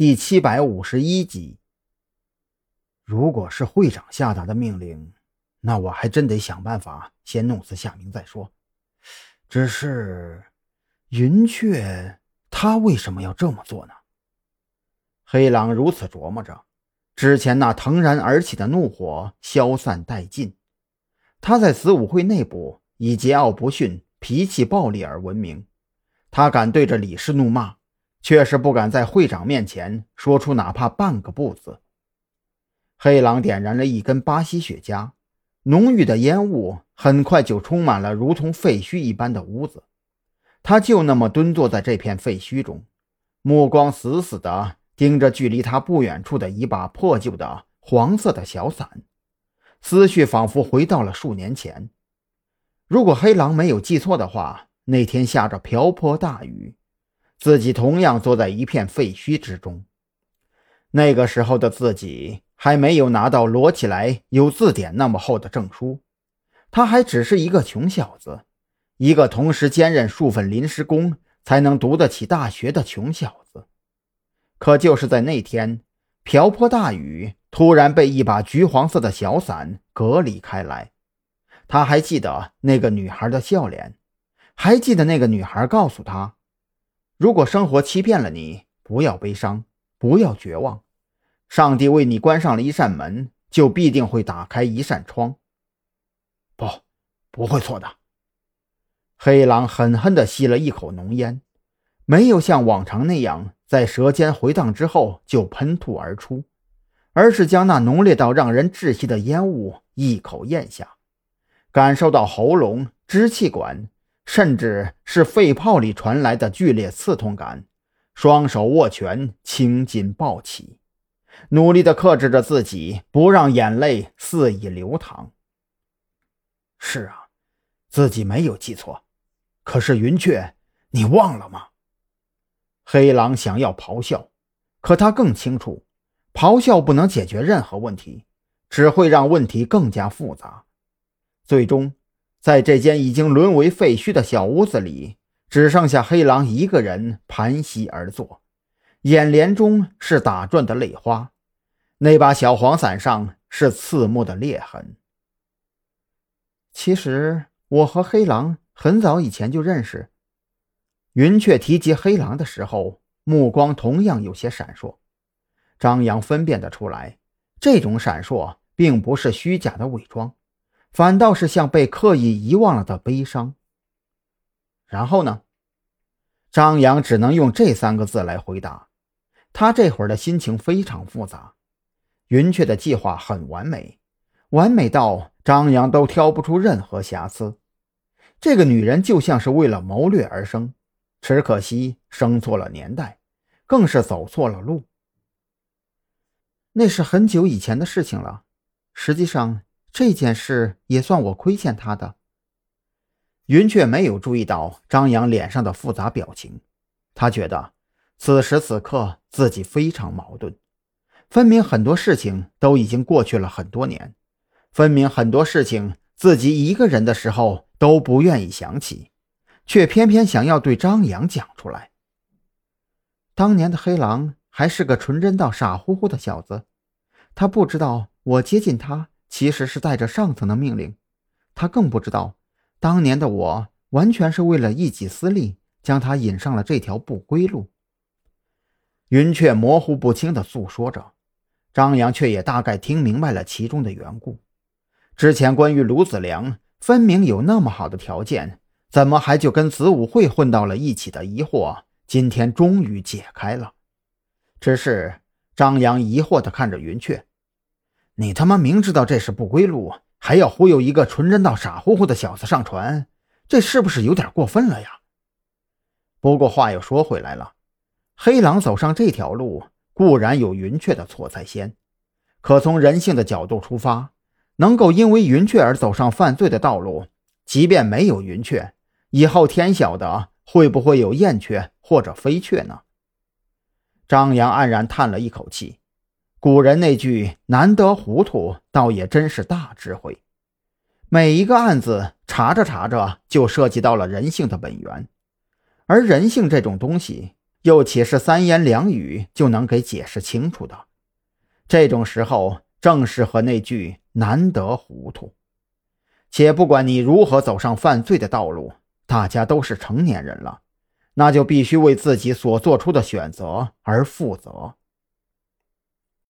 第七百五十一集。如果是会长下达的命令，那我还真得想办法先弄死夏明再说。只是，云雀他为什么要这么做呢？黑狼如此琢磨着，之前那腾然而起的怒火消散殆尽。他在子午会内部以桀骜不驯、脾气暴力而闻名，他敢对着李氏怒骂。却是不敢在会长面前说出哪怕半个不字。黑狼点燃了一根巴西雪茄，浓郁的烟雾很快就充满了如同废墟一般的屋子。他就那么蹲坐在这片废墟中，目光死死地盯着距离他不远处的一把破旧的黄色的小伞，思绪仿佛回到了数年前。如果黑狼没有记错的话，那天下着瓢泼大雨。自己同样坐在一片废墟之中，那个时候的自己还没有拿到摞起来有字典那么厚的证书，他还只是一个穷小子，一个同时兼任数份临时工才能读得起大学的穷小子。可就是在那天，瓢泼大雨突然被一把橘黄色的小伞隔离开来，他还记得那个女孩的笑脸，还记得那个女孩告诉他。如果生活欺骗了你，不要悲伤，不要绝望。上帝为你关上了一扇门，就必定会打开一扇窗。不，不会错的。黑狼狠狠地吸了一口浓烟，没有像往常那样在舌尖回荡之后就喷吐而出，而是将那浓烈到让人窒息的烟雾一口咽下，感受到喉咙、支气管。甚至是肺泡里传来的剧烈刺痛感，双手握拳，青筋暴起，努力地克制着自己，不让眼泪肆意流淌。是啊，自己没有记错。可是云雀，你忘了吗？黑狼想要咆哮，可他更清楚，咆哮不能解决任何问题，只会让问题更加复杂，最终。在这间已经沦为废墟的小屋子里，只剩下黑狼一个人盘膝而坐，眼帘中是打转的泪花，那把小黄伞上是刺目的裂痕。其实我和黑狼很早以前就认识。云雀提及黑狼的时候，目光同样有些闪烁。张扬分辨得出来，这种闪烁并不是虚假的伪装。反倒是像被刻意遗忘了的悲伤。然后呢？张扬只能用这三个字来回答。他这会儿的心情非常复杂。云雀的计划很完美，完美到张扬都挑不出任何瑕疵。这个女人就像是为了谋略而生，只可惜生错了年代，更是走错了路。那是很久以前的事情了。实际上。这件事也算我亏欠他的。云雀没有注意到张扬脸上的复杂表情，他觉得此时此刻自己非常矛盾。分明很多事情都已经过去了很多年，分明很多事情自己一个人的时候都不愿意想起，却偏偏想要对张扬讲出来。当年的黑狼还是个纯真到傻乎乎的小子，他不知道我接近他。其实是带着上层的命令，他更不知道，当年的我完全是为了一己私利，将他引上了这条不归路。云雀模糊不清地诉说着，张扬却也大概听明白了其中的缘故。之前关于卢子良分明有那么好的条件，怎么还就跟子午会混到了一起的疑惑，今天终于解开了。只是张扬疑惑地看着云雀。你他妈明知道这是不归路，还要忽悠一个纯真到傻乎乎的小子上船，这是不是有点过分了呀？不过话又说回来了，黑狼走上这条路固然有云雀的错在先，可从人性的角度出发，能够因为云雀而走上犯罪的道路，即便没有云雀，以后天晓得会不会有燕雀或者飞雀呢？张扬黯然叹了一口气。古人那句“难得糊涂”，倒也真是大智慧。每一个案子查着查着，就涉及到了人性的本源，而人性这种东西，又岂是三言两语就能给解释清楚的？这种时候正适合那句“难得糊涂”。且不管你如何走上犯罪的道路，大家都是成年人了，那就必须为自己所做出的选择而负责。